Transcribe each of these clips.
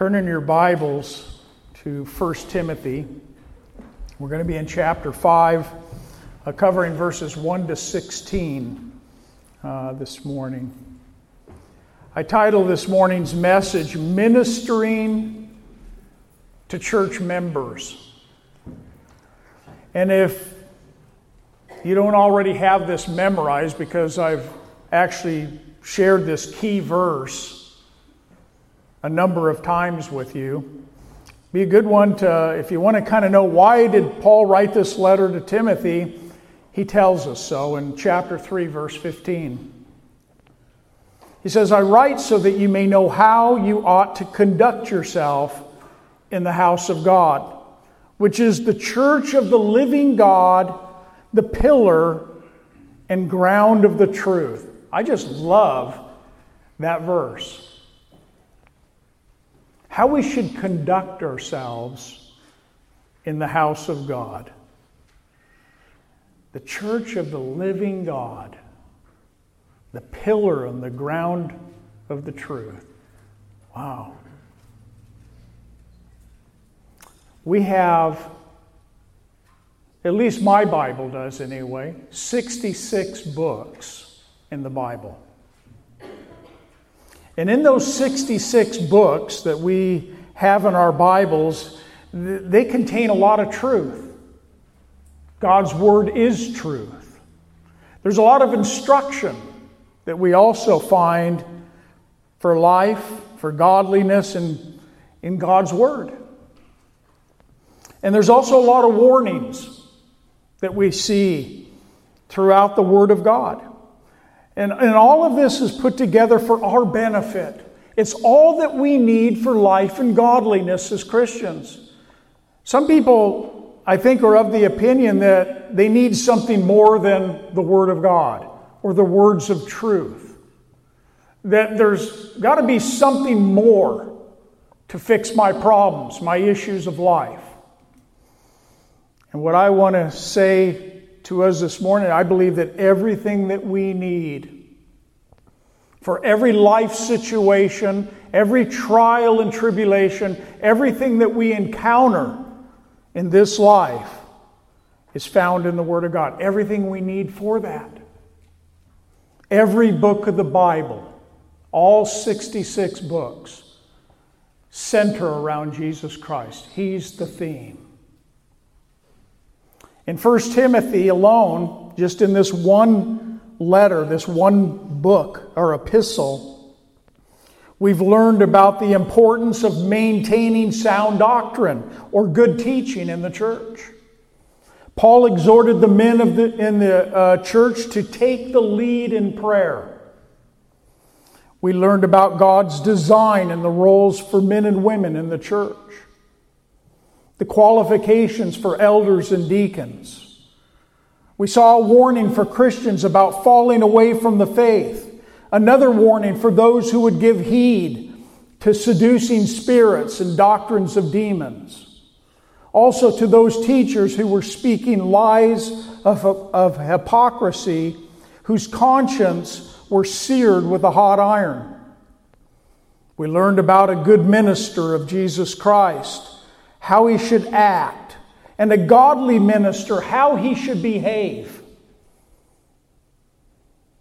Turn in your Bibles to 1 Timothy. We're going to be in chapter 5, uh, covering verses 1 to 16 uh, this morning. I title this morning's message Ministering to Church Members. And if you don't already have this memorized, because I've actually shared this key verse a number of times with you. Be a good one to, if you want to kind of know why did Paul write this letter to Timothy, he tells us so in chapter 3, verse 15. He says, I write so that you may know how you ought to conduct yourself in the house of God, which is the church of the living God, the pillar and ground of the truth. I just love that verse how we should conduct ourselves in the house of God. The church of the living God, the pillar and the ground of the truth. Wow. We have, at least my Bible does anyway, 66 books in the Bible. And in those 66 books that we have in our Bibles, they contain a lot of truth. God's Word is truth. There's a lot of instruction that we also find for life, for godliness, and in God's Word. And there's also a lot of warnings that we see throughout the Word of God. And, and all of this is put together for our benefit. It's all that we need for life and godliness as Christians. Some people, I think, are of the opinion that they need something more than the Word of God or the words of truth. That there's got to be something more to fix my problems, my issues of life. And what I want to say to us this morning, I believe that everything that we need for every life situation, every trial and tribulation, everything that we encounter in this life is found in the Word of God. Everything we need for that. Every book of the Bible, all 66 books, center around Jesus Christ. He's the theme. In 1 Timothy alone, just in this one letter, this one book or epistle, we've learned about the importance of maintaining sound doctrine or good teaching in the church. Paul exhorted the men of the, in the uh, church to take the lead in prayer. We learned about God's design and the roles for men and women in the church the qualifications for elders and deacons. We saw a warning for Christians about falling away from the faith, another warning for those who would give heed to seducing spirits and doctrines of demons. Also, to those teachers who were speaking lies of, of hypocrisy, whose conscience were seared with a hot iron. We learned about a good minister of Jesus Christ how he should act, and a godly minister, how he should behave.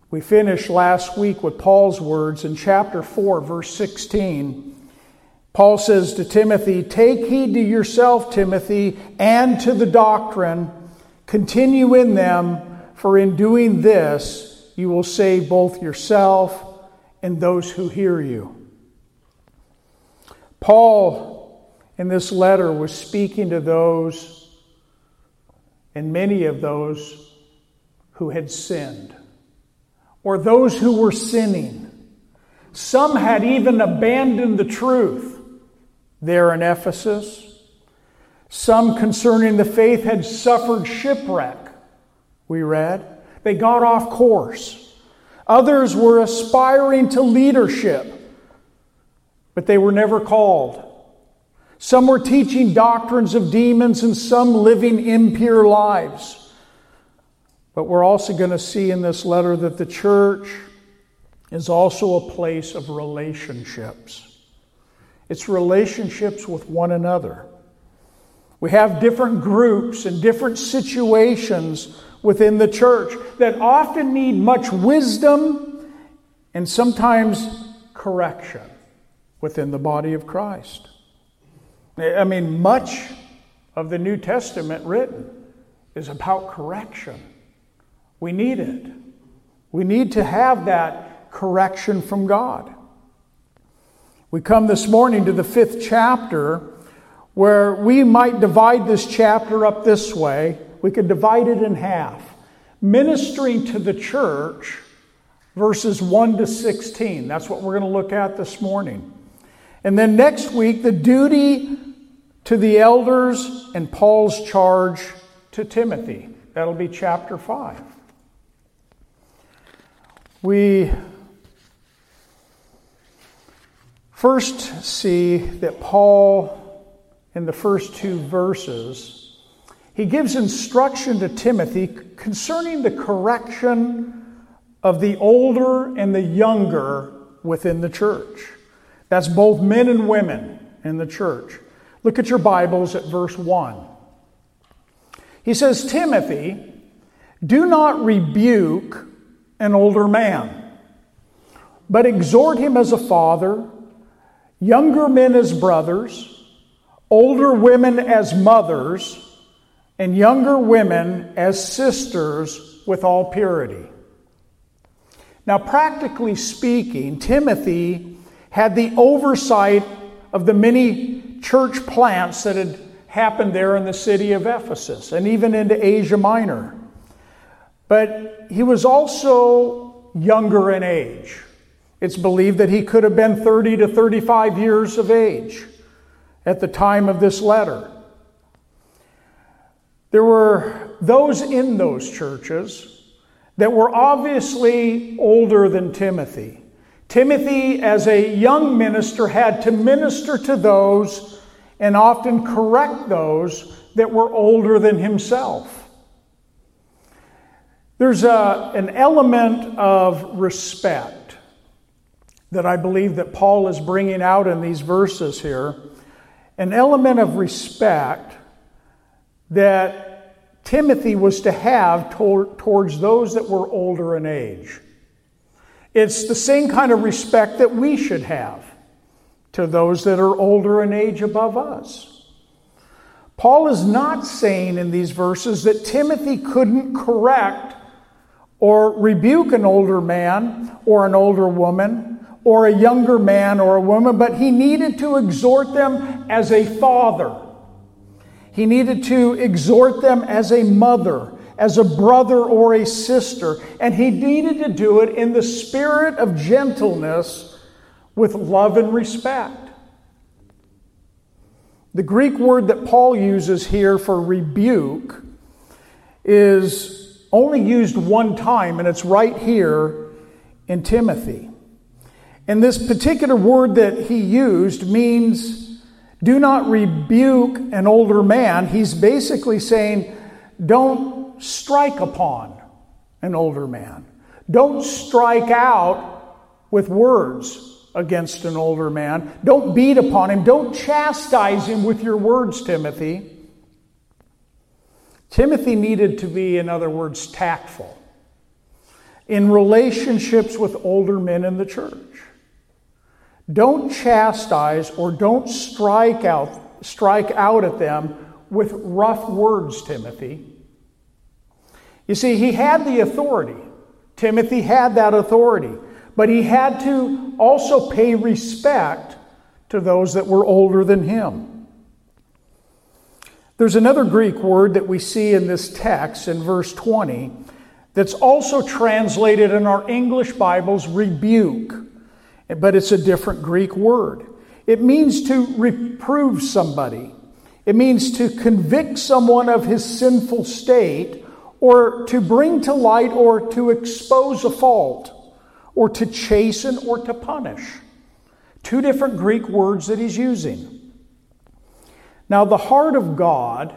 We finished last week with Paul's words in chapter 4, verse 16. Paul says to Timothy, Take heed to yourself, Timothy, and to the doctrine. Continue in them, for in doing this, you will save both yourself and those who hear you. Paul in this letter was speaking to those, and many of those who had sinned, or those who were sinning. Some had even abandoned the truth there in Ephesus. Some concerning the faith had suffered shipwreck, we read. They got off course. Others were aspiring to leadership, but they were never called. Some were teaching doctrines of demons and some living impure lives. But we're also going to see in this letter that the church is also a place of relationships. it's relationships with one another. We have different groups and different situations within the church that often need much wisdom and sometimes correction within the body of Christ. I mean, much of the New Testament written is about correction. We need it. We need to have that correction from God. We come this morning to the fifth chapter where we might divide this chapter up this way. We could divide it in half. Ministering to the church, verses 1 to 16. That's what we're going to look at this morning. And then next week, the duty to the elders and Paul's charge to Timothy. That'll be chapter 5. We first see that Paul, in the first two verses, he gives instruction to Timothy concerning the correction of the older and the younger within the church. That's both men and women in the church. Look at your Bibles at verse 1. He says, Timothy, do not rebuke an older man, but exhort him as a father, younger men as brothers, older women as mothers, and younger women as sisters with all purity. Now, practically speaking, Timothy had the oversight of the many church plants that had happened there in the city of Ephesus and even into Asia Minor. But he was also younger in age. It's believed that he could have been 30 to 35 years of age at the time of this letter. There were those in those churches that were obviously older than Timothy. Timothy, as a young minister, had to minister to those and often correct those that were older than himself. There's a, an element of respect that I believe that Paul is bringing out in these verses here. An element of respect that Timothy was to have toward, towards those that were older in age. It's the same kind of respect that we should have to those that are older in age above us. Paul is not saying in these verses that Timothy couldn't correct or rebuke an older man or an older woman or a younger man or a woman, but he needed to exhort them as a father. He needed to exhort them as a mother, as a brother or a sister, and he needed to do it in the spirit of gentleness with love and respect. The Greek word that Paul uses here for rebuke is only used one time, and it's right here in Timothy. And this particular word that he used means do not rebuke an older man. He's basically saying, don't strike upon an older man. Don't strike out with words against an older man. Don't beat upon him. Don't chastise him with your words, Timothy. Timothy needed to be, in other words, tactful in relationships with older men in the church. Don't chastise or don't strike out, strike out at them with rough words, Timothy. You see, he had the authority. Timothy had that authority. But he had to also pay respect to those that were older than him. There's another Greek word that we see in this text in verse 20 that's also translated in our English Bibles rebuke, but it's a different Greek word. It means to reprove somebody, it means to convict someone of his sinful state, or to bring to light or to expose a fault, or to chasten or to punish. Two different Greek words that he's using. Now, the heart of God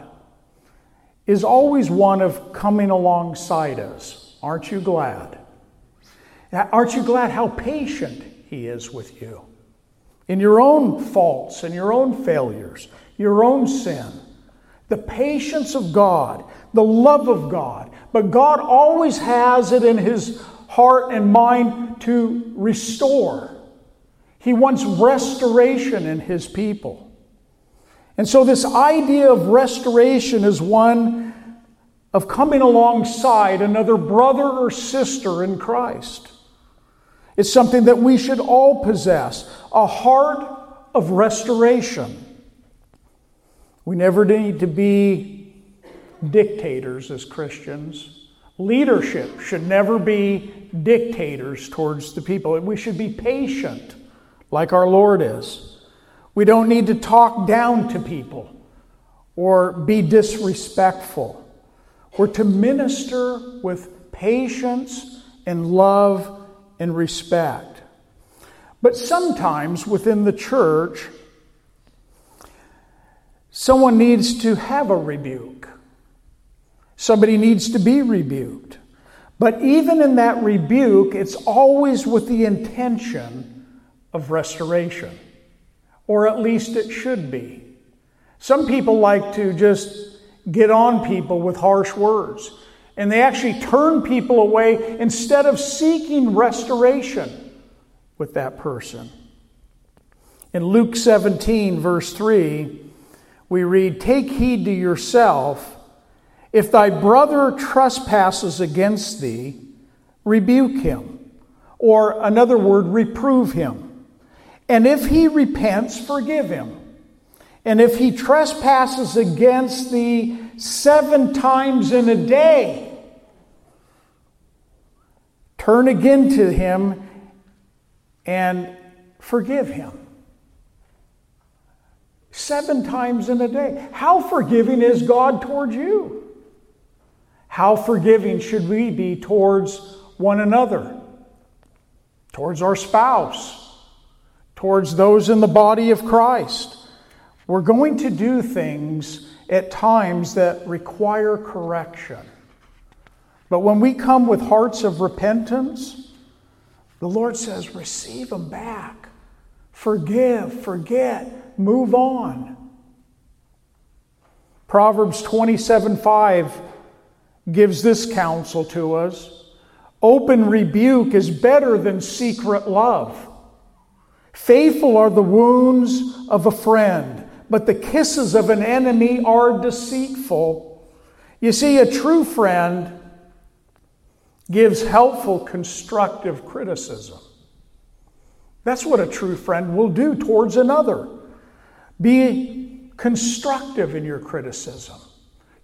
is always one of coming alongside us. Aren't you glad? Aren't you glad how patient He is with you? in your own faults and your own failures, your own sin. The patience of God, the love of God. But God always has it in His heart and mind to restore. He wants restoration in His people. And so, this idea of restoration is one of coming alongside another brother or sister in Christ. It's something that we should all possess a heart of restoration. We never need to be dictators as Christians. Leadership should never be dictators towards the people. We should be patient, like our Lord is. We don't need to talk down to people or be disrespectful. We're to minister with patience and love and respect. But sometimes within the church, someone needs to have a rebuke. Somebody needs to be rebuked. But even in that rebuke, it's always with the intention of restoration or at least it should be. Some people like to just get on people with harsh words, and they actually turn people away instead of seeking restoration with that person. In Luke 17, verse 3, we read, Take heed to yourself. If thy brother trespasses against thee, rebuke him. Or another word, reprove him. And if he repents, forgive him. And if he trespasses against thee seven times in a day, turn again to him and forgive him. Seven times in a day. How forgiving is God towards you? How forgiving should we be towards one another? Towards our spouse? towards those in the body of Christ. We're going to do things at times that require correction. But when we come with hearts of repentance, the Lord says, receive them back. Forgive, forget, move on. Proverbs 27 5 gives this counsel to us Open rebuke is better than secret love. Faithful are the wounds of a friend, but the kisses of an enemy are deceitful. You see, a true friend gives helpful, constructive criticism. That's what a true friend will do towards another. Be constructive in your criticism.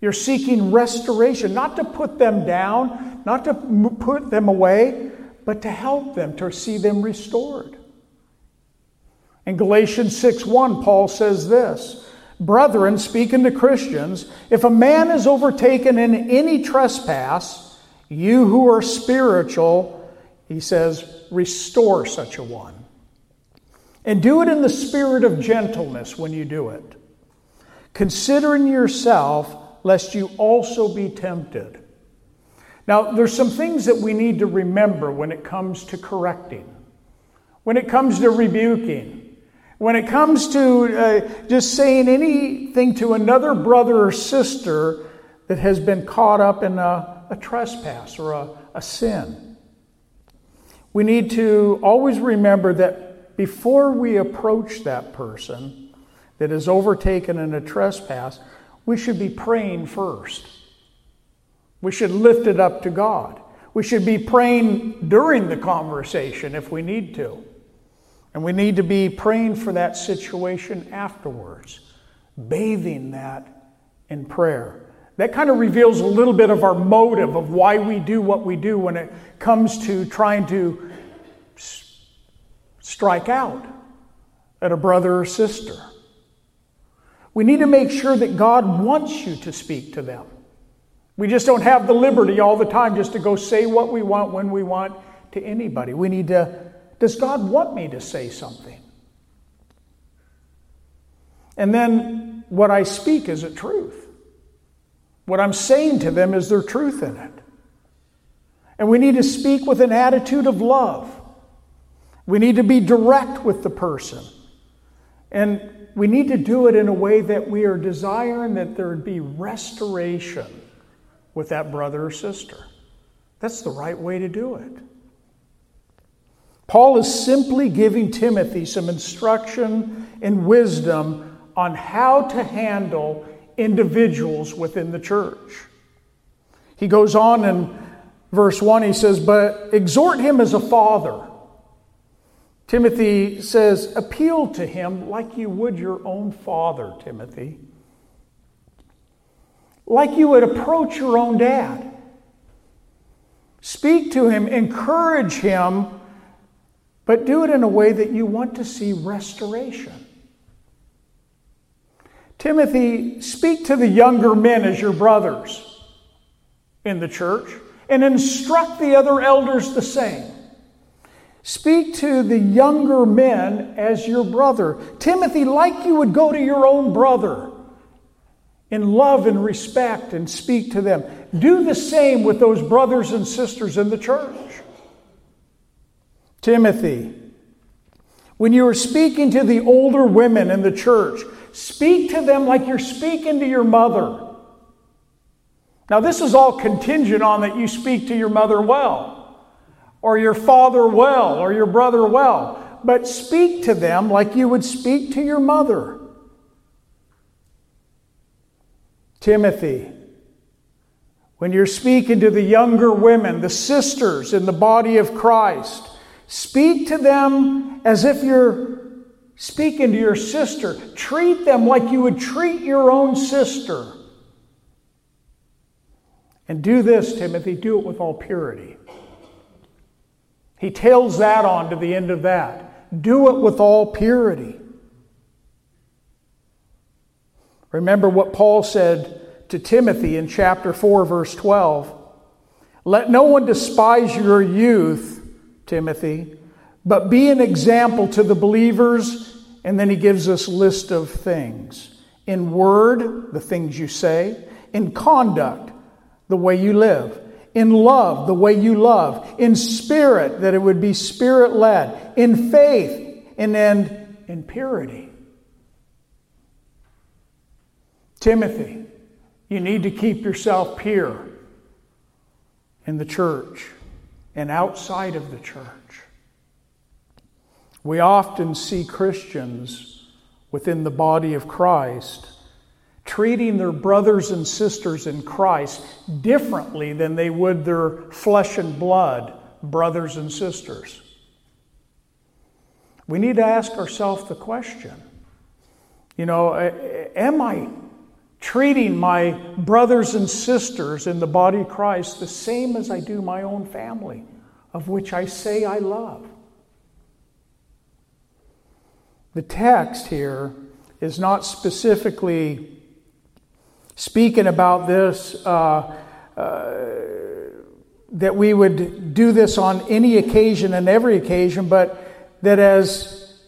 You're seeking restoration, not to put them down, not to put them away, but to help them, to see them restored. In Galatians 6 1, Paul says this Brethren, speaking to Christians, if a man is overtaken in any trespass, you who are spiritual, he says, restore such a one. And do it in the spirit of gentleness when you do it, considering yourself, lest you also be tempted. Now, there's some things that we need to remember when it comes to correcting, when it comes to rebuking. When it comes to uh, just saying anything to another brother or sister that has been caught up in a, a trespass or a, a sin, we need to always remember that before we approach that person that is overtaken in a trespass, we should be praying first. We should lift it up to God. We should be praying during the conversation if we need to. And we need to be praying for that situation afterwards, bathing that in prayer. That kind of reveals a little bit of our motive of why we do what we do when it comes to trying to strike out at a brother or sister. We need to make sure that God wants you to speak to them. We just don't have the liberty all the time just to go say what we want when we want to anybody. We need to does God want me to say something? And then what I speak, is it truth? What I'm saying to them, is there truth in it? And we need to speak with an attitude of love. We need to be direct with the person, And we need to do it in a way that we are desiring that there would be restoration with that brother or sister. That's the right way to do it. Paul is simply giving Timothy some instruction and wisdom on how to handle individuals within the church. He goes on in verse 1, he says, But exhort him as a father. Timothy says, Appeal to him like you would your own father, Timothy. Like you would approach your own dad. Speak to him, encourage him, but do it in a way that you want to see restoration. Timothy, speak to the younger men as your brothers in the church and instruct the other elders the same. Speak to the younger men as your brother. Timothy, like you would go to your own brother in love and respect and speak to them. Do the same with those brothers and sisters in the church. Timothy, when you are speaking to the older women in the church, speak to them like you're speaking to your mother. Now, this is all contingent on that you speak to your mother well, or your father well, or your brother well. But speak to them like you would speak to your mother. Timothy, when you're speaking to the younger women, the sisters in the body of Christ, speak to them as if you're speaking to your sister. Treat them like you would treat your own sister. And do this, Timothy, do it with all purity. He tails that on to the end of that. Do it with all purity. Remember what Paul said to Timothy in chapter 4, verse 12. Let no one despise your youth, Timothy, but be an example to the believers. And then he gives us list of things. In word, the things you say. In conduct, the way you live. In love, the way you love. In spirit, that it would be spirit led. In faith, and then in purity. Timothy, you need to keep yourself pure in the church and outside of the church. We often see Christians within the body of Christ treating their brothers and sisters in Christ differently than they would their flesh and blood brothers and sisters. We need to ask ourselves the question you know, am I treating my brothers and sisters in the body of Christ the same as I do my own family, of which I say I love? The text here is not specifically speaking about this, uh, uh, that we would do this on any occasion and every occasion, but that as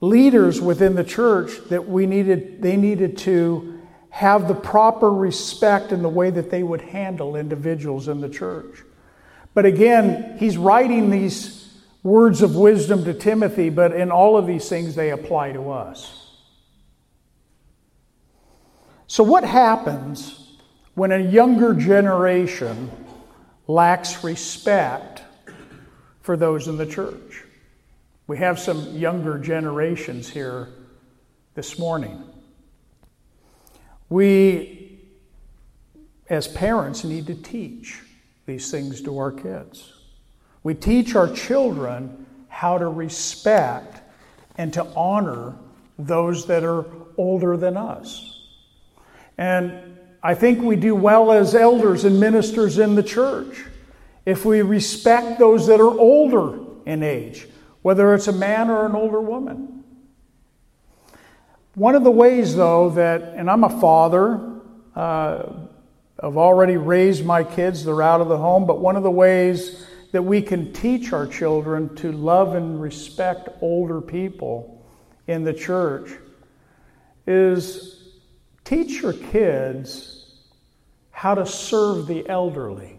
leaders within the church, that we needed, they needed to have the proper respect in the way that they would handle individuals in the church. But again, he's writing these words of wisdom to Timothy, but in all of these things, they apply to us. So, what happens when a younger generation lacks respect for those in the church? We have some younger generations here this morning. We, as parents, need to teach these things to our kids. We teach our children how to respect and to honor those that are older than us. And I think we do well as elders and ministers in the church if we respect those that are older in age, whether it's a man or an older woman. One of the ways, though, that, and I'm a father, uh, I've already raised my kids, they're out of the home, but one of the ways that we can teach our children to love and respect older people in the church is Teach your kids how to serve the elderly.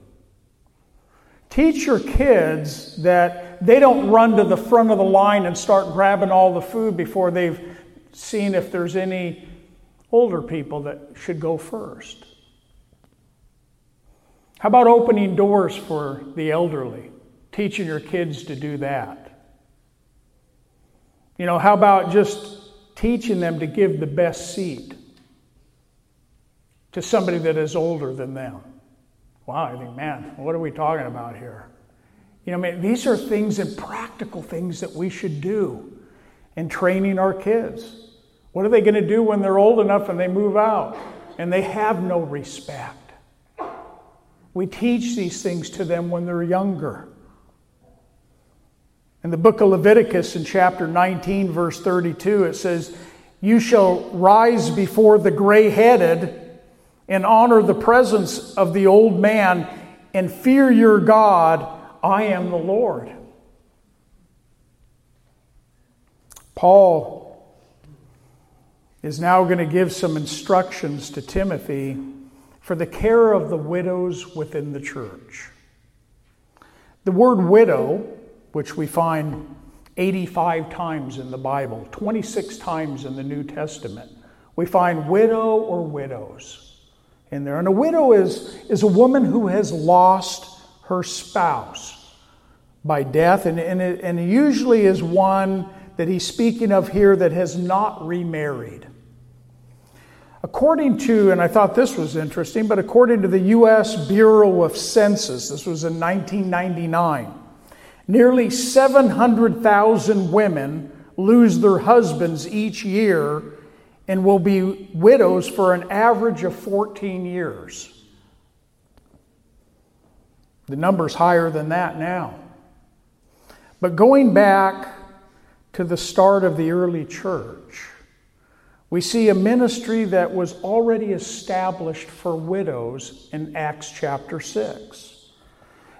Teach your kids that they don't run to the front of the line and start grabbing all the food before they've seen if there's any older people that should go first. How about opening doors for the elderly? Teaching your kids to do that. You know, how about just teaching them to give the best seat to somebody that is older than them? Wow, I think, man, what are we talking about here? You know, I mean, these are things and practical things that we should do in training our kids. What are they going to do when they're old enough and they move out and they have no respect? We teach these things to them when they're younger. In the book of Leviticus, in chapter 19, verse 32, it says, You shall rise before the gray headed and honor the presence of the old man and fear your God. I am the Lord. Paul is now going to give some instructions to Timothy for the care of the widows within the church. The word widow, which we find 85 times in the Bible, 26 times in the New Testament, we find widow or widows in there. And a widow is, is a woman who has lost her spouse by death, and, and, it, and usually is one that he's speaking of here that has not remarried. According to, and I thought this was interesting, but according to the U.S. Bureau of Census, this was in 1999, nearly 700,000 women lose their husbands each year and will be widows for an average of 14 years. The number's higher than that now. But going back to the start of the early church, we see a ministry that was already established for widows in Acts chapter 6.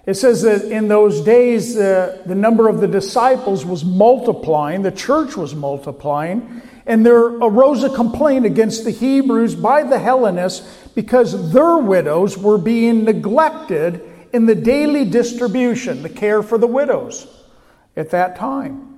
It says that in those days, uh, the number of the disciples was multiplying, the church was multiplying, and there arose a complaint against the Hebrews by the Hellenists because their widows were being neglected in the daily distribution, the care for the widows at that time.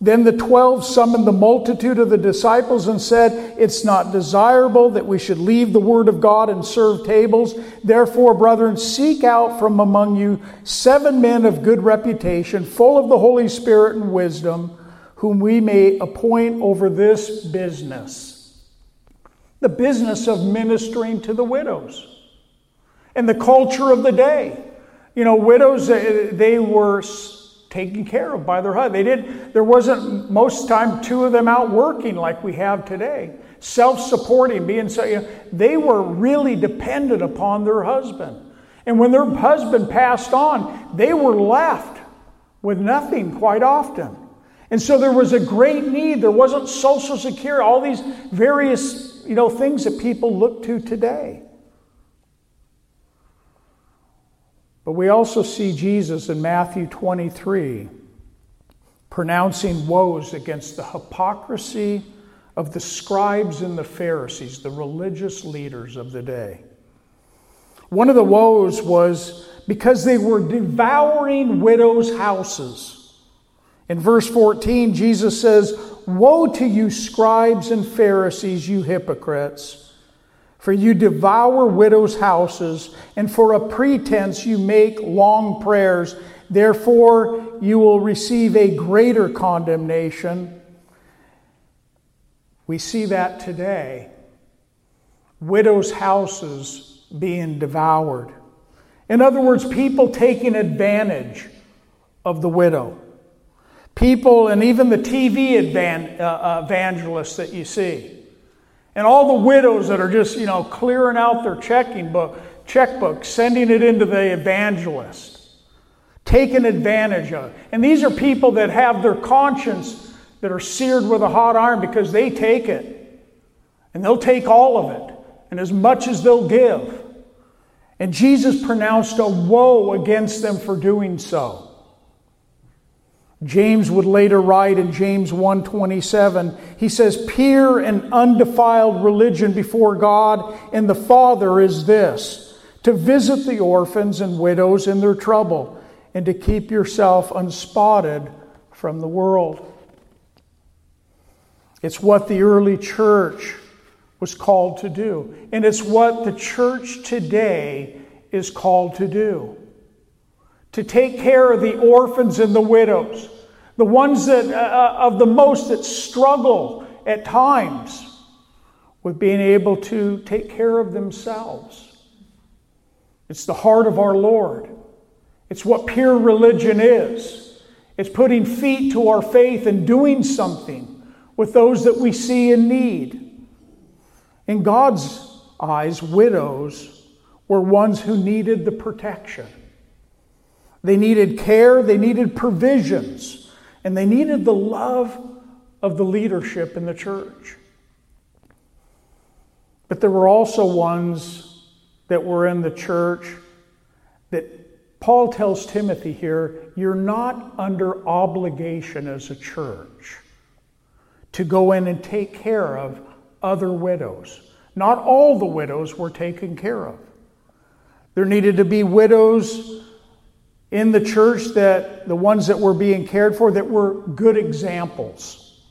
Then the twelve summoned the multitude of the disciples and said, It's not desirable that we should leave the word of God and serve tables. Therefore, brethren, seek out from among you seven men of good reputation, full of the Holy Spirit and wisdom, whom we may appoint over this business. The business of ministering to the widows. And the culture of the day. You know, widows, eh, they were taken care of by their husband. They did. There wasn't most time two of them out working like we have today, self-supporting, being so. You know, they were really dependent upon their husband, and when their husband passed on, they were left with nothing quite often. And so there was a great need. There wasn't social security, all these various you know, things that people look to today. But we also see Jesus in Matthew 23 pronouncing woes against the hypocrisy of the scribes and the Pharisees, the religious leaders of the day. One of the woes was because they were devouring widows' houses. In verse 14, Jesus says, Woe to you, scribes and Pharisees, you hypocrites! For you devour widows' houses, and for a pretense you make long prayers. Therefore, you will receive a greater condemnation. We see that today. Widows' houses being devoured. In other words, people taking advantage of the widow. People, and even the TV uh, evangelists that you see and all the widows that are just, you know, clearing out their checking book, checkbook, sending it into the evangelist, taking advantage of. And these are people that have their conscience that are seared with a hot iron because they take it. And they'll take all of it, and as much as they'll give. And Jesus pronounced a woe against them for doing so. James would later write in James 1:27, he says, "Pure and undefiled religion before God and the Father is this: to visit the orphans and widows in their trouble, and to keep yourself unspotted from the world." It's what the early church was called to do. And it's what the church today is called to do to take care of the orphans and the widows, the ones that, uh, uh, of the most that struggle at times with being able to take care of themselves. It's the heart of our Lord. It's what pure religion is. It's putting feet to our faith and doing something with those that we see in need. In God's eyes, widows were ones who needed the protection. They needed care, they needed provisions, and they needed the love of the leadership in the church. But there were also ones that were in the church that Paul tells Timothy here you're not under obligation as a church to go in and take care of other widows. Not all the widows were taken care of. There needed to be widows in the church that the ones that were being cared for that were good examples.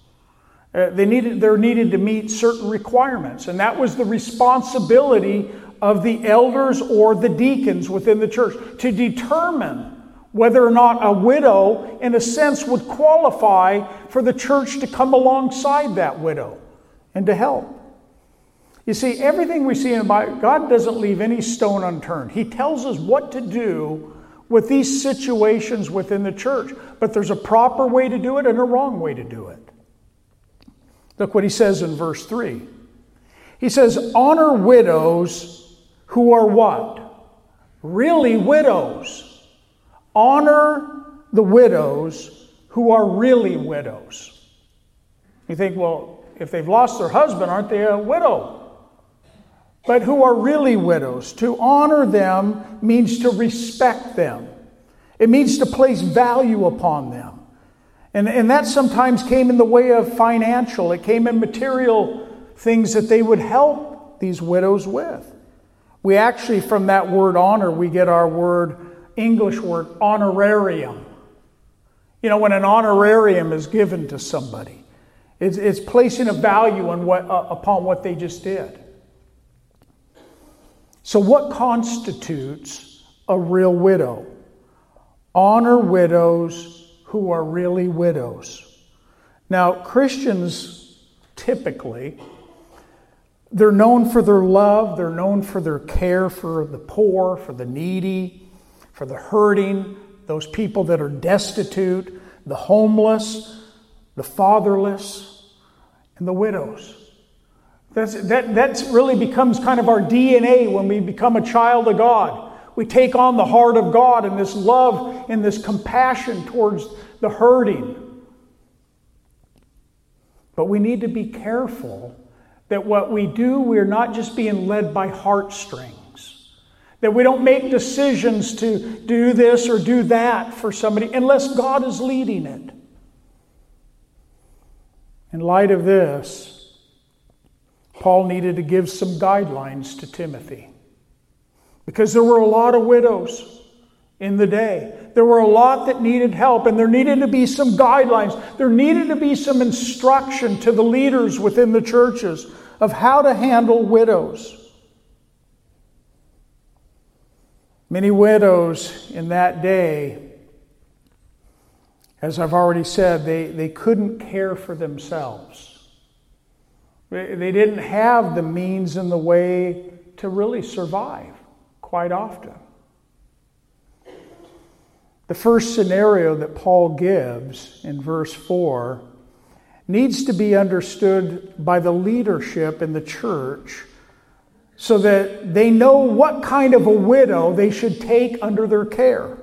Uh, they needed, they needed to meet certain requirements, and that was the responsibility of the elders or the deacons within the church to determine whether or not a widow, in a sense, would qualify for the church to come alongside that widow and to help. You see, everything we see in the Bible, God doesn't leave any stone unturned. He tells us what to do with these situations within the church. But there's a proper way to do it and a wrong way to do it. Look what he says in verse 3. He says, Honor widows who are what? Really widows. Honor the widows who are really widows. You think, well, if they've lost their husband, aren't they a widow? But who are really widows. To honor them means to respect them, it means to place value upon them. And, and that sometimes came in the way of financial, it came in material things that they would help these widows with. We actually, from that word honor, we get our word, English word, honorarium. You know, when an honorarium is given to somebody, it's, it's placing a value on what, uh, upon what they just did. So, what constitutes a real widow? Honor widows who are really widows. Now, Christians typically, they're known for their love, they're known for their care for the poor, for the needy, for the hurting, those people that are destitute, the homeless, the fatherless, and the widows. That's, that that's really becomes kind of our DNA when we become a child of God. We take on the heart of God and this love and this compassion towards the hurting. But we need to be careful that what we do, we're not just being led by heartstrings. That we don't make decisions to do this or do that for somebody unless God is leading it. In light of this, Paul needed to give some guidelines to Timothy because there were a lot of widows in the day. There were a lot that needed help, and there needed to be some guidelines. There needed to be some instruction to the leaders within the churches of how to handle widows. Many widows in that day, as I've already said, they, they couldn't care for themselves. They didn't have the means and the way to really survive quite often. The first scenario that Paul gives in verse 4 needs to be understood by the leadership in the church so that they know what kind of a widow they should take under their care.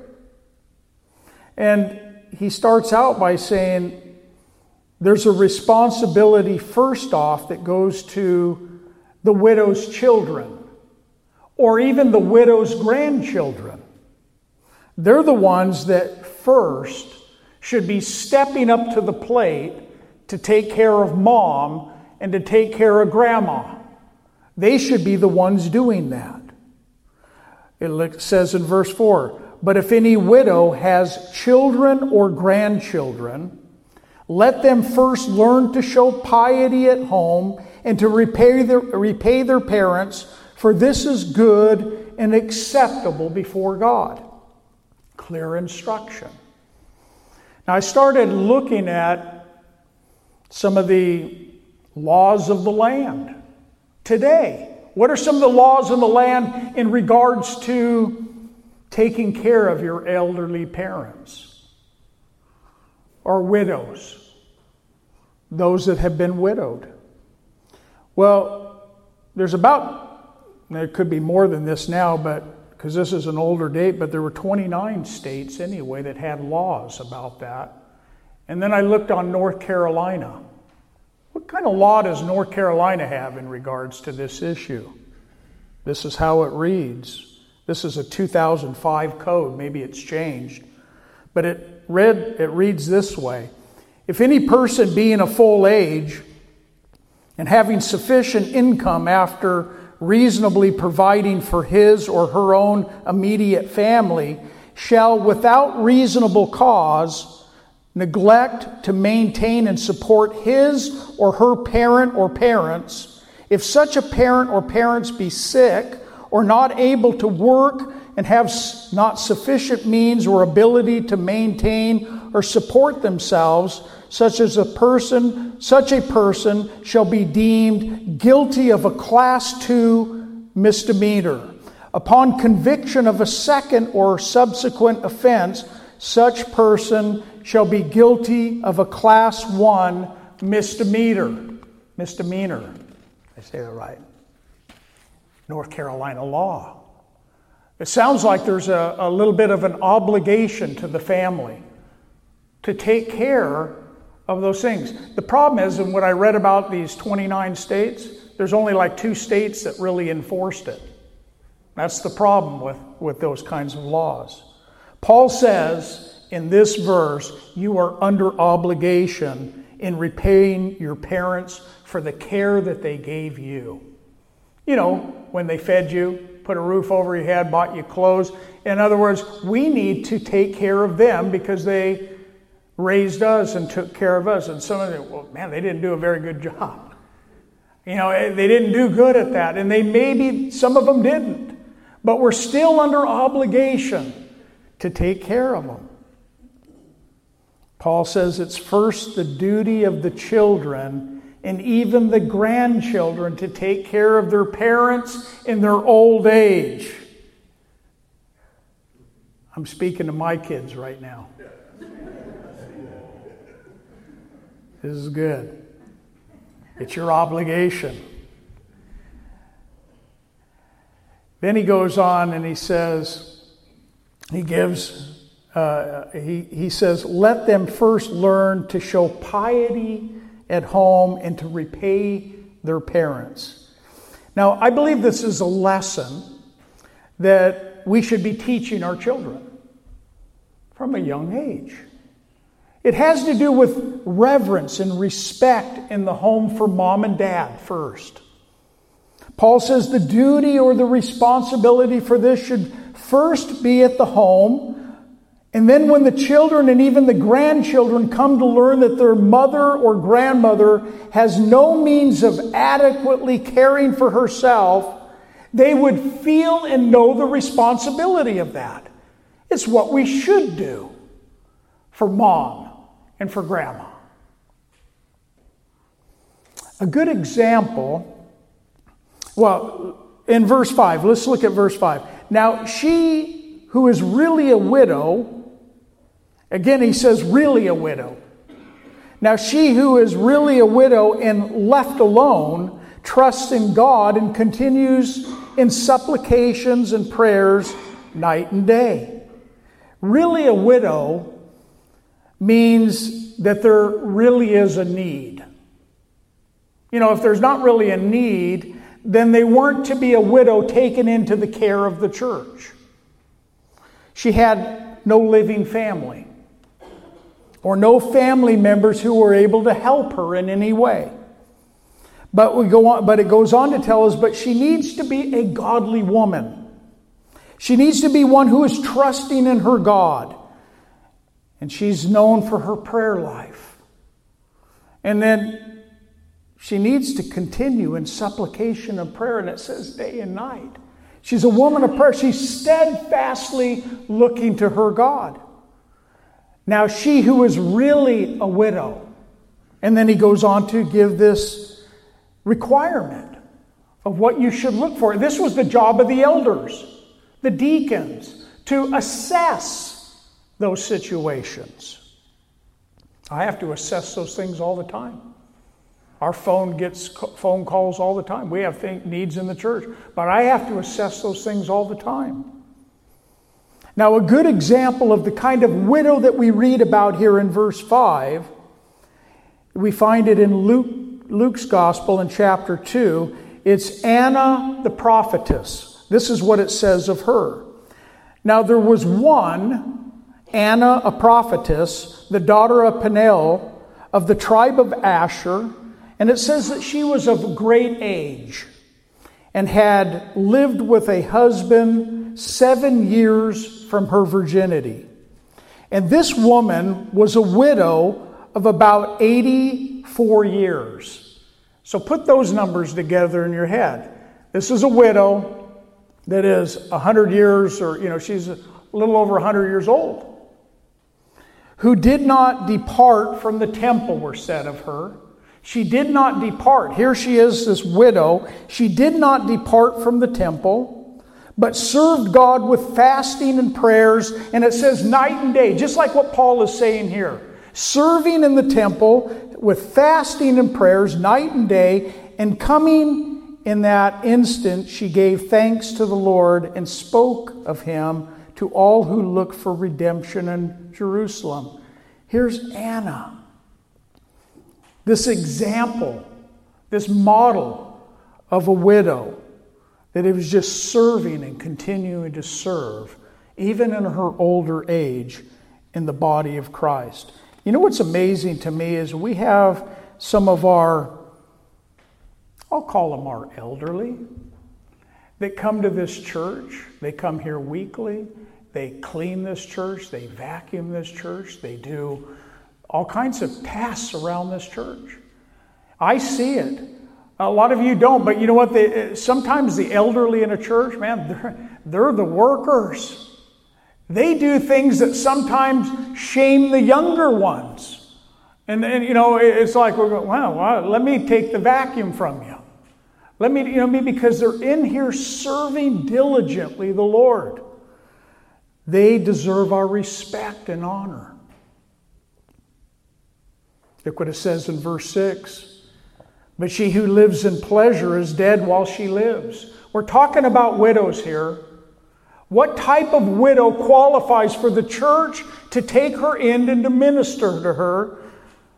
And he starts out by saying, there's a responsibility, first off, that goes to the widow's children or even the widow's grandchildren. They're the ones that first should be stepping up to the plate to take care of mom and to take care of grandma. They should be the ones doing that. It says in verse 4 But if any widow has children or grandchildren, let them first learn to show piety at home and to repay their, repay their parents, for this is good and acceptable before God. Clear instruction. Now, I started looking at some of the laws of the land today. What are some of the laws of the land in regards to taking care of your elderly parents or widows, those that have been widowed? Well, there's about, there could be more than this now, but because this is an older date, but there were 29 states anyway that had laws about that. And then I looked on North Carolina. What kind of law does North Carolina have in regards to this issue? This is how it reads. This is a 2005 code. Maybe it's changed. But it read it reads this way. If any person being a full age and having sufficient income after reasonably providing for his or her own immediate family shall without reasonable cause neglect to maintain and support his or her parent or parents, if such a parent or parents be sick or not able to work and have not sufficient means or ability to maintain or support themselves, such as a person, such a person shall be deemed guilty of a class 2 misdemeanor. Upon conviction of a second or subsequent offense, such person shall be guilty of a class one misdemeanor. Misdemeanor. I say that right. North Carolina law. It sounds like there's a, a little bit of an obligation to the family to take care of those things. The problem is, and what I read about these 29 states, there's only like two states that really enforced it. That's the problem with, with those kinds of laws. Paul says in this verse, you are under obligation in repaying your parents for the care that they gave you. You know, when they fed you, put a roof over your head, bought you clothes. In other words, we need to take care of them because they raised us and took care of us. And some of them, well, man, they didn't do a very good job. You know, eh, they didn't do good at that. And they maybe, some of them didn't. But we're still under obligation to take care of them. Paul says it's first the duty of the children and even the grandchildren to take care of their parents in their old age. I'm speaking to my kids right now. This is good. It's your obligation. Then he goes on and he says, he gives uh, he, he says, let them first learn to show piety at home and to repay their parents. Now, I believe this is a lesson that we should be teaching our children from a young age. It has to do with reverence and respect in the home for mom and dad first. Paul says the duty or the responsibility for this should first be at the home and then, when the children and even the grandchildren come to learn that their mother or grandmother has no means of adequately caring for herself, they would feel and know the responsibility of that. It's what we should do for mom and for grandma. A good example, well, in verse 5, let's look at verse 5. Now, she who is really a widow, Again, he says, really a widow. Now, she who is really a widow and left alone trusts in God and continues in supplications and prayers night and day. Really a widow means that there really is a need. You know, if there's not really a need, then they weren't to be a widow taken into the care of the church. She had no living family or no family members who were able to help her in any way. But we go on, but it goes on to tell us, but she needs to be a godly woman. She needs to be one who is trusting in her God. And she's known for her prayer life. And then she needs to continue in supplication and prayer, and it says day and night. She's a woman of prayer. She's steadfastly looking to her God. Now, she who is really a widow, and then he goes on to give this requirement of what you should look for. This was the job of the elders, the deacons, to assess those situations. I have to assess those things all the time. Our phone gets phone calls all the time. We have needs in the church, but I have to assess those things all the time. Now, a good example of the kind of widow that we read about here in verse 5, we find it in Luke, Luke's Gospel in chapter 2. It's Anna the prophetess. This is what it says of her. Now, there was one, Anna a prophetess, the daughter of Penuel of the tribe of Asher and it says that she was of great age and had lived with a husband seven years from her virginity. And this woman was a widow of about 84 years. So put those numbers together in your head. This is a widow that is 100 years, or, you know, she's a little over 100 years old, who did not depart from the temple, were said of her she did not depart. Here she is, this widow. She did not depart from the temple, but served God with fasting and prayers. And it says night and day, just like what Paul is saying here. Serving in the temple with fasting and prayers night and day, and coming in that instant, she gave thanks to the Lord and spoke of him to all who look for redemption in Jerusalem. Here's Anna this example, this model of a widow that it was just serving and continuing to serve, even in her older age, in the body of Christ. You know what's amazing to me is we have some of our, I'll call them our elderly, that come to this church. They come here weekly. They clean this church. They vacuum this church. They do all kinds of tasks around this church. I see it. A lot of you don't, but you know what? They, eh, sometimes the elderly in a church, man, they're, they're the workers. They do things that sometimes shame the younger ones. And, and you know, it's like we're going, wow, wow, let me take the vacuum from you. Let me, you know, me because they're in here serving diligently the Lord. They deserve our respect and honor. Look what it says in verse 6. But she who lives in pleasure is dead while she lives. We're talking about widows here. What type of widow qualifies for the church to take her in and to minister to her?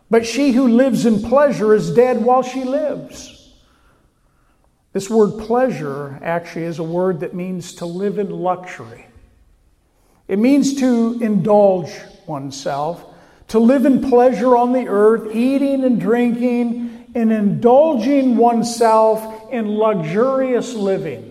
But she who lives in pleasure is dead while she lives. This word pleasure actually is a word that means to live in luxury. It means to indulge oneself to live in pleasure on the earth, eating and drinking and indulging oneself in luxurious living.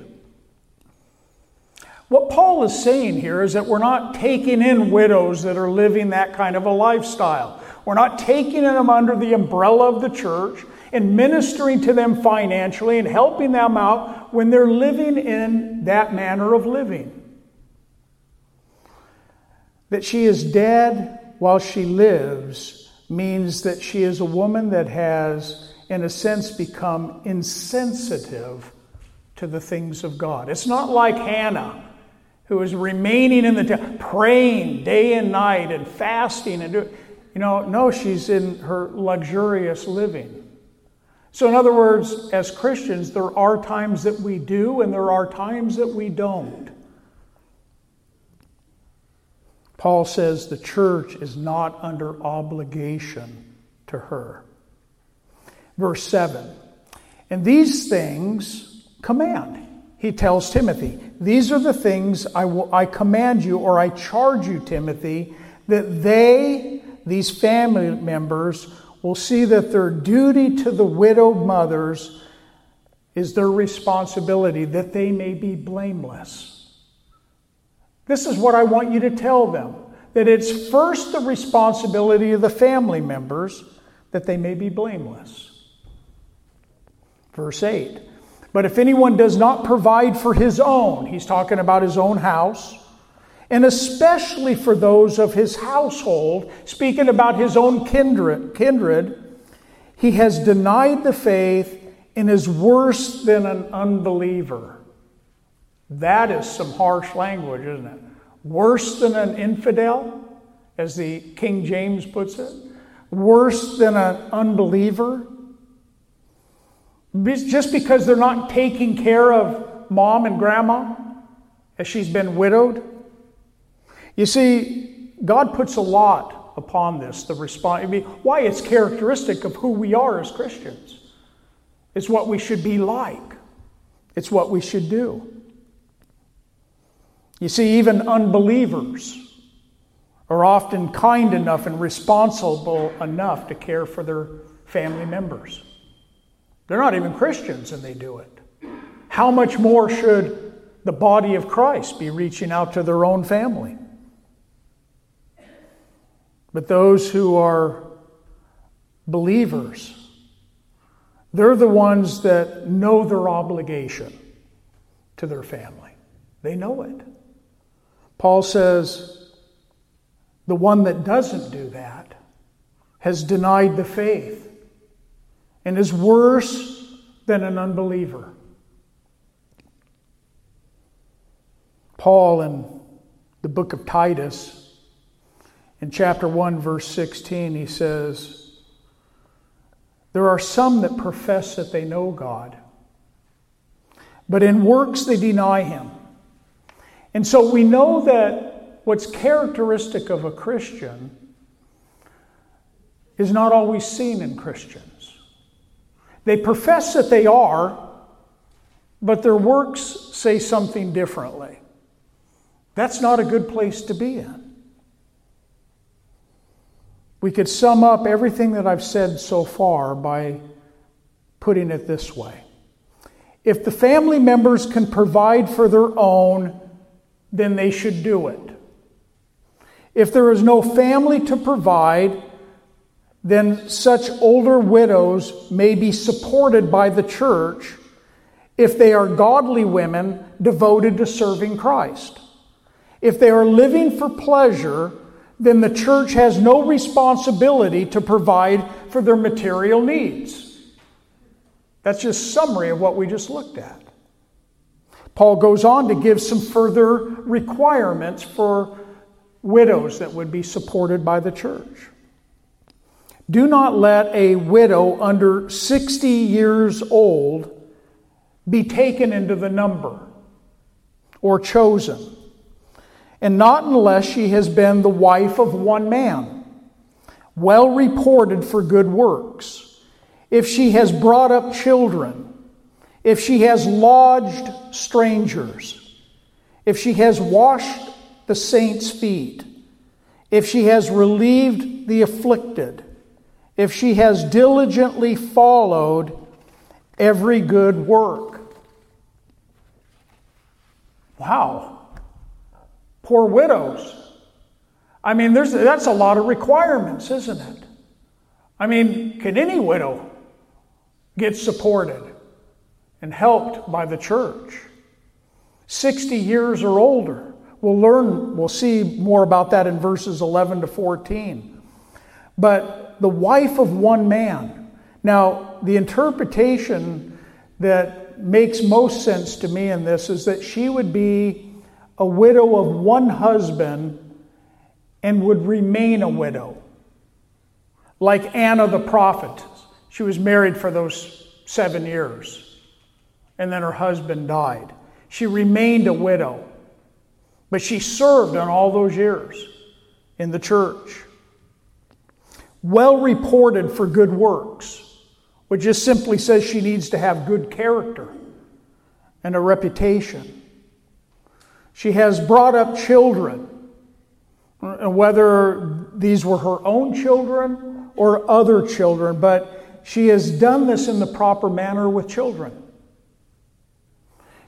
What Paul is saying here is that we're not taking in widows that are living that kind of a lifestyle. We're not taking them under the umbrella of the church and ministering to them financially and helping them out when they're living in that manner of living. That she is dead while she lives means that she is a woman that has, in a sense, become insensitive to the things of God. It's not like Hannah, who is remaining in the temple, praying day and night and fasting and doing. you know, no, she's in her luxurious living. So, in other words, as Christians, there are times that we do and there are times that we don't. Paul says the church is not under obligation to her. Verse 7 And these things command. He tells Timothy, These are the things I, will, I command you, or I charge you, Timothy, that they, these family members, will see that their duty to the widowed mothers is their responsibility, that they may be blameless. This is what I want you to tell them that it's first the responsibility of the family members, that they may be blameless. Verse 8 But if anyone does not provide for his own, he's talking about his own house, and especially for those of his household, speaking about his own kindred, kindred he has denied the faith and is worse than an unbeliever. That is some harsh language, isn't it? Worse than an infidel, as the King James puts it. Worse than an unbeliever. Just because they're not taking care of mom and grandma as she's been widowed. You see, God puts a lot upon this, the response. I mean, why it's characteristic of who we are as Christians. It's what we should be like. It's what we should do. You see, even unbelievers are often kind enough and responsible enough to care for their family members. They're not even Christians and they do it. How much more should the body of Christ be reaching out to their own family? But those who are believers, they're the ones that know their obligation to their family. They know it. Paul says the one that doesn't do that has denied the faith and is worse than an unbeliever. Paul in the book of Titus, in chapter 1, verse 16, he says, There are some that profess that they know God, but in works they deny him. And so we know that what's characteristic of a Christian is not always seen in Christians. They profess that they are, but their works say something differently. That's not a good place to be in. We could sum up everything that I've said so far by putting it this way If the family members can provide for their own, then they should do it. If there is no family to provide, then such older widows may be supported by the church if they are godly women devoted to serving Christ. If they are living for pleasure, then the church has no responsibility to provide for their material needs. That's just summary of what we just looked at. Paul goes on to give some further requirements for widows that would be supported by the church. Do not let a widow under 60 years old be taken into the number or chosen, and not unless she has been the wife of one man, well reported for good works, if she has brought up children if she has lodged strangers, if she has washed the saints' feet, if she has relieved the afflicted, if she has diligently followed every good work. Wow. Poor widows. I mean, there's, that's a lot of requirements, isn't it? I mean, can any widow get supported? and helped by the church. 60 years or older. We'll learn, we'll see more about that in verses 11 to 14. But the wife of one man. Now, the interpretation that makes most sense to me in this is that she would be a widow of one husband and would remain a widow. Like Anna the prophet. She was married for those seven years and then her husband died. She remained a widow, but she served on all those years in the church. Well reported for good works, which just simply says she needs to have good character and a reputation. She has brought up children, whether these were her own children or other children, but she has done this in the proper manner with children.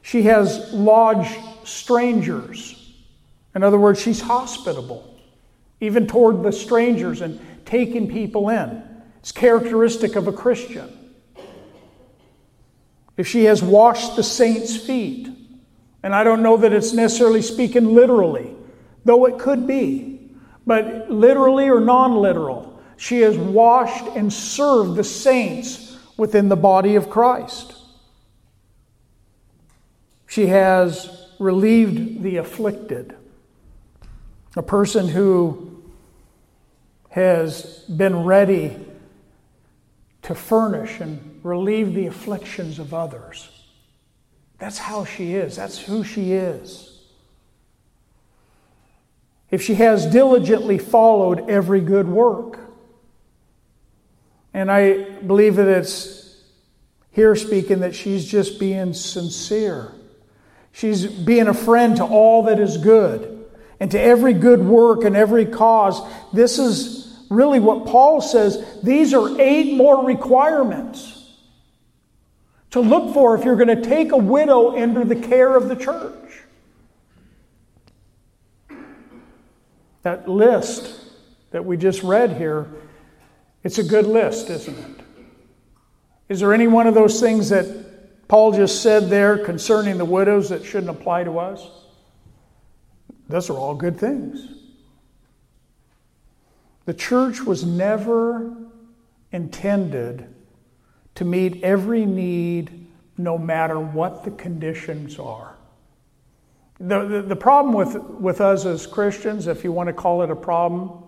She has lodged strangers. In other words, she's hospitable, even toward the strangers and taking people in. It's characteristic of a Christian. If she has washed the saints' feet, and I don't know that it's necessarily speaking literally, though it could be, but literally or non literal, she has washed and served the saints within the body of Christ. She has relieved the afflicted. A person who has been ready to furnish and relieve the afflictions of others. That's how she is. That's who she is. If she has diligently followed every good work, and I believe that it's here speaking that she's just being sincere. She's being a friend to all that is good and to every good work and every cause. This is really what Paul says. These are eight more requirements to look for if you're going to take a widow into the care of the church. That list that we just read here, it's a good list, isn't it? Is there any one of those things that Paul just said there concerning the widows that shouldn't apply to us? Those are all good things. The church was never intended to meet every need no matter what the conditions are. The, the, the, problem with, with us as Christians, if you want to call it a problem,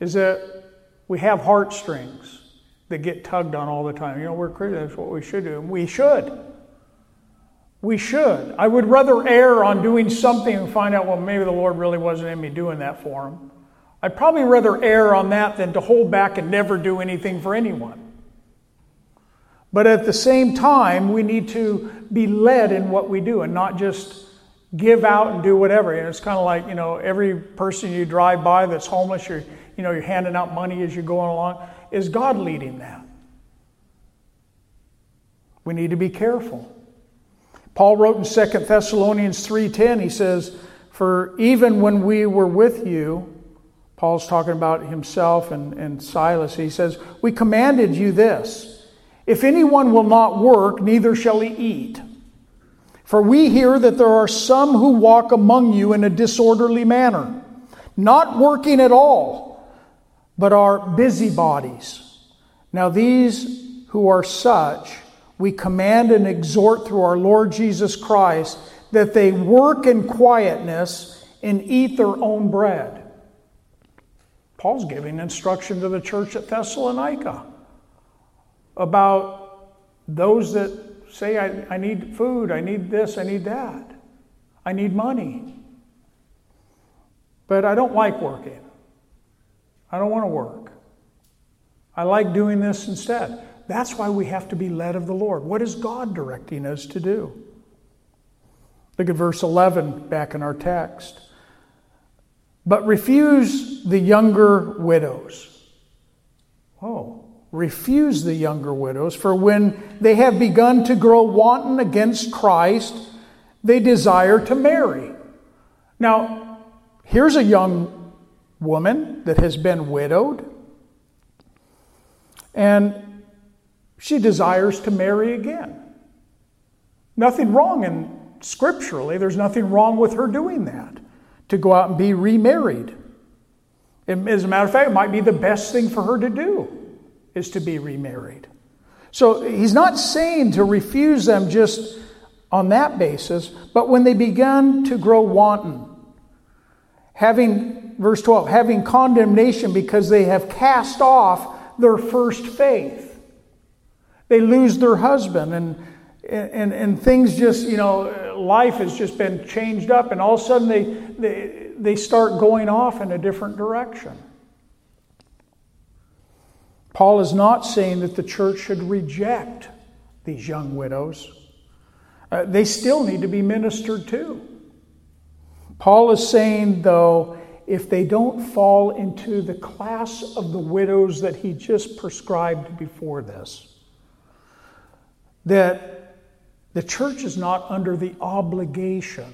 is that we have heartstrings that get tugged on all the time. You know, we're Christians, that's what we should do. We should. We should. I would rather err on doing something and find out, well, maybe the Lord really wasn't in me doing that for him. I'd probably rather err on that than to hold back and never do anything for anyone. But at the same time, we need to be led in what we do and not just give out and do whatever. And it's kind of like, you know, every person you drive by that's homeless, you're, you know, you're handing out money as you're going along. Is God leading that? We need to be careful. Paul wrote in 2 Thessalonians 3:10, he says, For even when we were with you, Paul's talking about himself and, and Silas, he says, We commanded you this if anyone will not work, neither shall he eat. For we hear that there are some who walk among you in a disorderly manner, not working at all, but are busybodies. Now, these who are such, we command and exhort through our Lord Jesus Christ that they work in quietness and eat their own bread. Paul's giving instruction to the church at Thessalonica about those that say, I, I need food, I need this, I need that, I need money. But I don't like working. I don't want to work. I like doing this instead. That's why we have to be led of the Lord. What is God directing us to do? Look at verse 11 back in our text. But refuse the younger widows. Oh, refuse the younger widows, for when they have begun to grow wanton against Christ, they desire to marry. Now, here's a young woman that has been widowed, and she desires to marry again. Nothing wrong in scripturally, there's nothing wrong with her doing that, to go out and be remarried. As a matter of fact, it might be the best thing for her to do is to be remarried. So he's not saying to refuse them just on that basis, but when they began to grow wanton, having, verse 12, having condemnation because they have cast off their first faith. They lose their husband and and, and things just, you know, life has just been changed up, and all of a sudden they, they, they start going off in a different direction. Paul is not saying that the church should reject these young widows. Uh, they still need to be ministered to. Paul is saying, though, if they don't fall into the class of the widows that he just prescribed before this, that the church is not under the obligation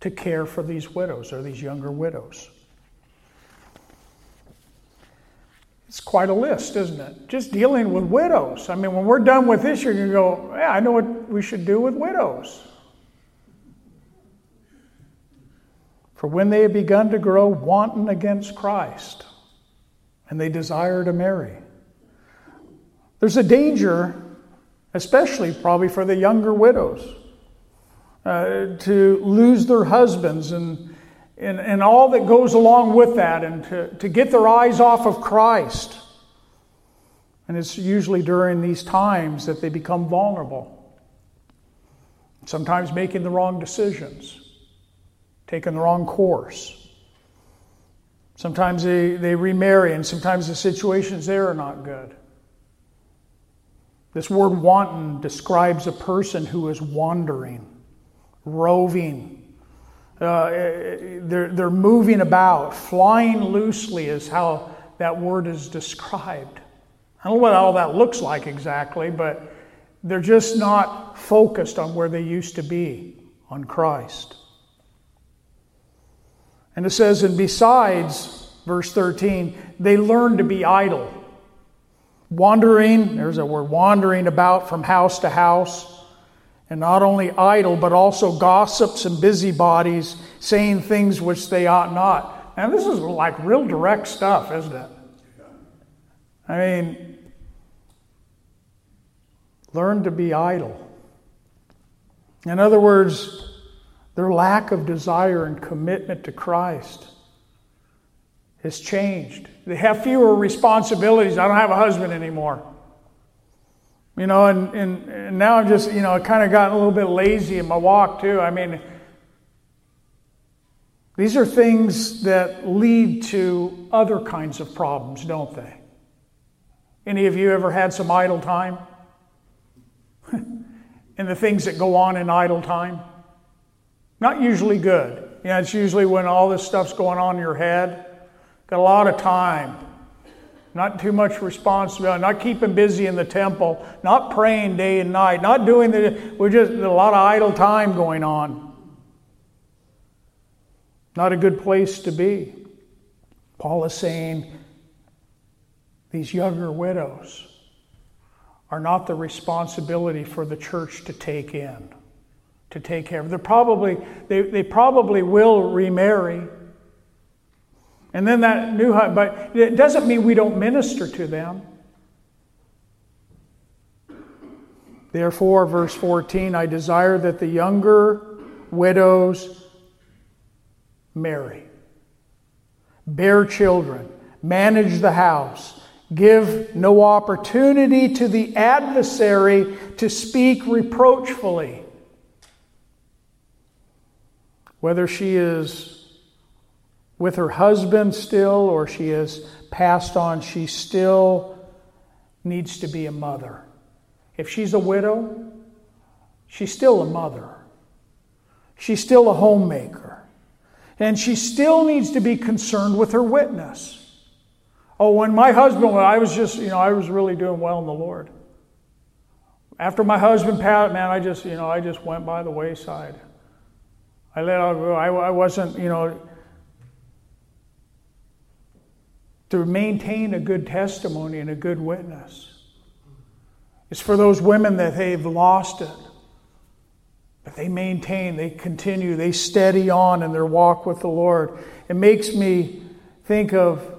to care for these widows or these younger widows. It's quite a list, isn't it? Just dealing with widows. I mean, when we're done with this, you're going to go, yeah, I know what we should do with widows. For when they have begun to grow wanton against Christ, and they desire to marry, there's a danger, especially probably for the younger widows, uh, to lose their husbands and, and, and all that goes along with that, and to, to get their eyes off of Christ. And it's usually during these times that they become vulnerable, sometimes making the wrong decisions taking the wrong course. Sometimes they, they remarry, and sometimes the situations there are not good. This word wanton describes a person who is wandering, roving. Uh, they're, they're moving about, flying loosely, is how that word is described. I don't know what all that looks like exactly, but they're just not focused on where they used to be on Christ. And it says, and besides, verse 13, they learn to be idle. Wandering, there's a word, wandering about from house to house. And not only idle, but also gossips and busybodies, saying things which they ought not. And this is like real direct stuff, isn't it? I mean, learn to be idle. In other words, their lack of desire and commitment to Christ has changed. They have fewer responsibilities. I don't have a husband anymore. You know, and, and, and now I'm just, you know, I kind of gotten a little bit lazy in my walk too. I mean, these are things that lead to other kinds of problems, don't they? Any of you ever had some idle time? and the things that go on in idle time? Not usually good. You know, it's usually when all this stuff's going on in your head. Got a lot of time. Not too much responsibility. Not keeping busy in the temple. Not praying day and night. Not doing the. We're just a lot of idle time going on. Not a good place to be. Paul is saying these younger widows are not the responsibility for the church to take in to take care of. They're probably, they, they probably will remarry. And then that new, but it doesn't mean we don't minister to them. Therefore, verse 14, I desire that the younger widows marry, bear children, manage the house, give no opportunity to the adversary to speak reproachfully whether she is with her husband still or she has passed on, she still needs to be a mother. If she's a widow, she's still a mother. She's still a homemaker. And she still needs to be concerned with her witness. Oh, when my husband, when I was just, you know, I was really doing well in the Lord. After my husband passed, man, I just, you know, I just went by the wayside. I let out. I, I wasn't, you know, to maintain a good testimony and a good witness. It's for those women that they've lost it. But they maintain, they continue, they steady on in their walk with the Lord. It makes me think of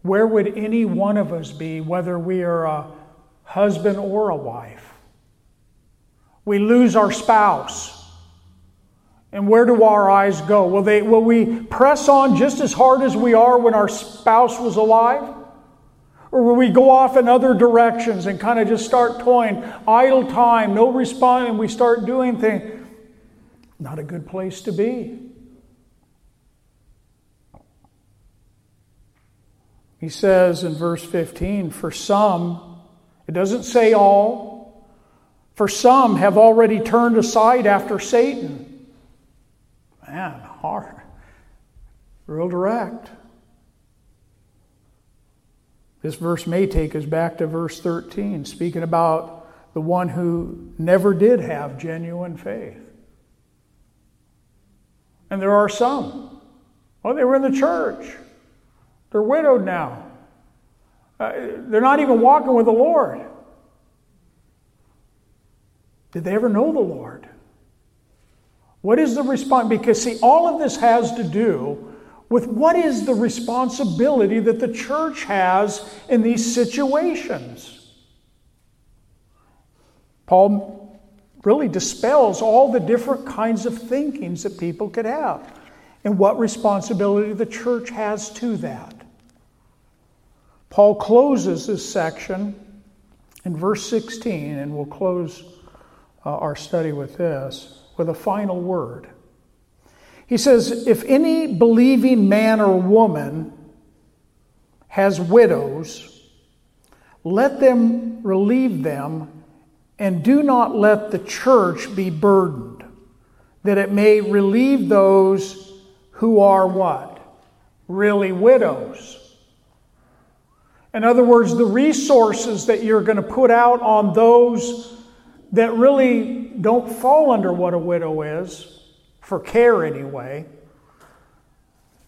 where would any one of us be, whether we are a husband or a wife? We lose our spouse. And where do our eyes go? Will, they, will we press on just as hard as we are when our spouse was alive? Or will we go off in other directions and kind of just start toying, idle time, no response, and we start doing things? Not a good place to be. He says in verse 15, for some, it doesn't say all, for some have already turned aside after Satan Man, hard. Real direct. This verse may take us back to verse 13, speaking about the one who never did have genuine faith. And there are some. Oh, they were in the church. They're widowed now. Uh, they're not even walking with the Lord. Did they ever know the Lord? What is the response? Because, see, all of this has to do with what is the responsibility that the church has in these situations. Paul really dispels all the different kinds of thinkings that people could have and what responsibility the church has to that. Paul closes this section in verse 16, and we'll close uh, our study with this with a final word. He says, If any believing man or woman has widows, let them relieve them, and do not let the church be burdened, that it may relieve those who are what? Really widows. In other words, the resources that you're going to put out on those that really don't fall under what a widow is, for care anyway.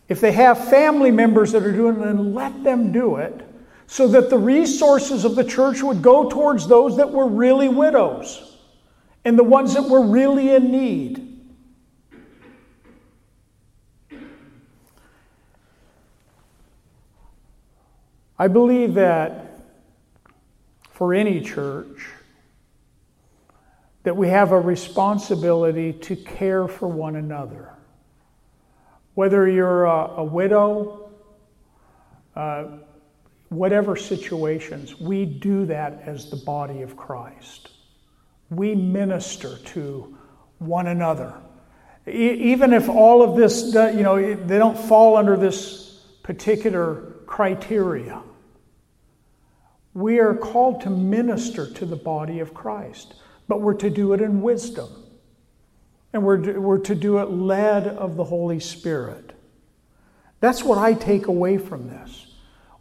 If they have family members that are doing it, then let them do it so that the resources of the church would go towards those that were really widows and the ones that were really in need. I believe that for any church, that we have a responsibility to care for one another. Whether you're a, a widow, uh, whatever situations, we do that as the body of Christ. We minister to one another. E- even if all of this, you know, they don't fall under this particular criteria, we are called to minister to the body of Christ but we're to do it in wisdom. And we're to, we're to do it led of the Holy Spirit. That's what I take away from this.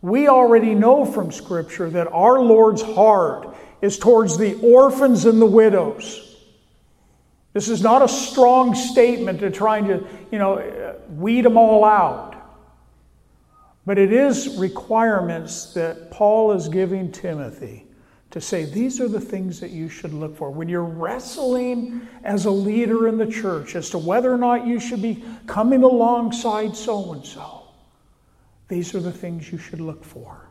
We already know from Scripture that our Lord's heart is towards the orphans and the widows. This is not a strong statement to trying to, you know, weed them all out. But it is requirements that Paul is giving Timothy to say these are the things that you should look for. When you're wrestling as a leader in the church as to whether or not you should be coming alongside so and so, these are the things you should look for.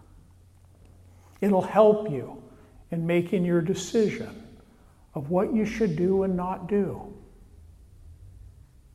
It'll help you in making your decision of what you should do and not do.